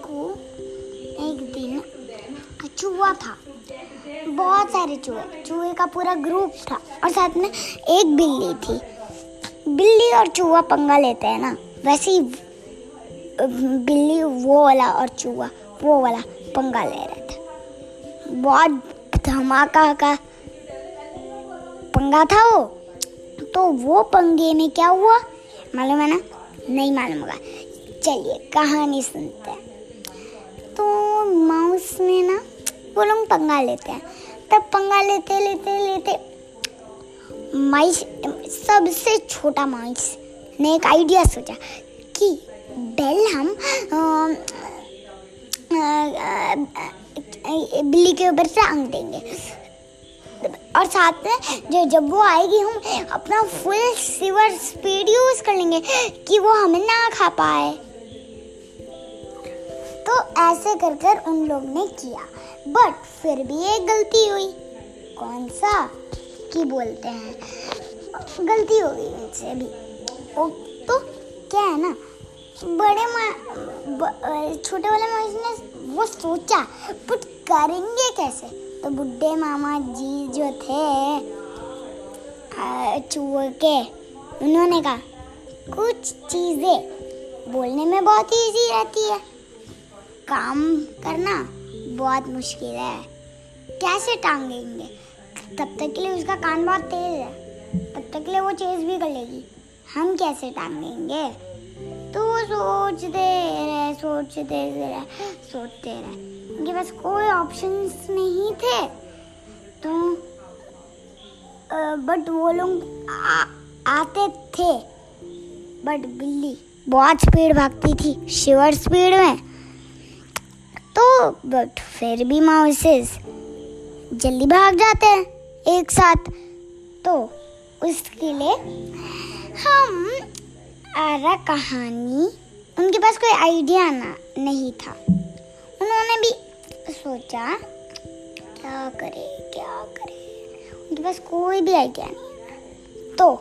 को एक दिन चूहा था। बहुत सारे चूहे। चूहे का पूरा ग्रुप था और साथ में एक बिल्ली थी। बिल्ली और चूहा पंगा लेते हैं ना, वैसे ही बिल्ली वो वाला और चूहा वो वाला पंगा ले रहे थे। बहुत धमाका का पंगा था वो। तो वो पंगे में क्या हुआ? मालूम है ना? नहीं मालूम होगा। चलिए कहानी सुनते हैं। तो माउस में ना, वो लोग पंगा लेते हैं। तब पंगा लेते लेते लेते माइस सबसे छोटा माइस ने एक आइडिया सोचा कि बेल हम बिल्ली के ऊपर से अंग देंगे। और साथ में जो, जब वो आएगी, हम अपना फुल सिवर स्पीड यूज़ कर लेंगे कि वो हमें ना खा पाए। तो ऐसे कर कर उन लोग ने किया। बट फिर भी एक गलती हुई। कौन सा? की बोलते हैं? गलती हो गई उनसे भी। ओ, तो क्या है ना? बड़े ब, छोटे वाले माइस ने वो सोचा बट करेंगे कैसे? तो बुढ़े मामा जी जो थे चूहे के उन्होंने कहा कुछ चीज़ें बोलने में बहुत इजी रहती है। काम करना बहुत मुश्किल है। कैसे टांगेंगे? तब तक के लिए उसका कान बहुत तेज है। तब तक के लिए वो चेज भी कर लेगी। हम कैसे टांगेंगे? तो वो सोचते रहे सोचते रहे सोचते रहे। उनके पास कोई ऑप्शंस नहीं थे। तो बट वो लोग आते थे। बट बिल्ली बहुत स्पीड भागती थी, शिवर स्पीड में। तो बट फिर भी माउसेस जल्दी भाग जाते हैं एक साथ। तो उसके लिए हम आरा कहानी, उनके पास कोई आइडिया ना, नहीं था। उन्होंने भी सोचा, क्या करे क्या करे? उनके पास कोई भी आइडिया नहीं तो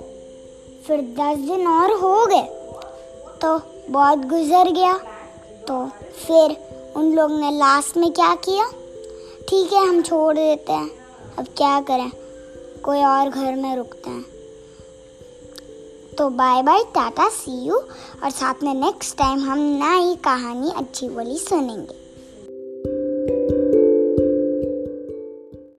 फिर दस दिन और हो गए। तो बहुत गुजर गया। तो फिर उन लोग ने लास्ट में क्या किया? ठीक है, हम छोड़ देते हैं। अब क्या करें? कोई और घर में रुकते हैं। तो bye bye tata see you और साथ में नेक्स्ट टाइम हम नई कहानी, अच्छी वाली सुनेंगे।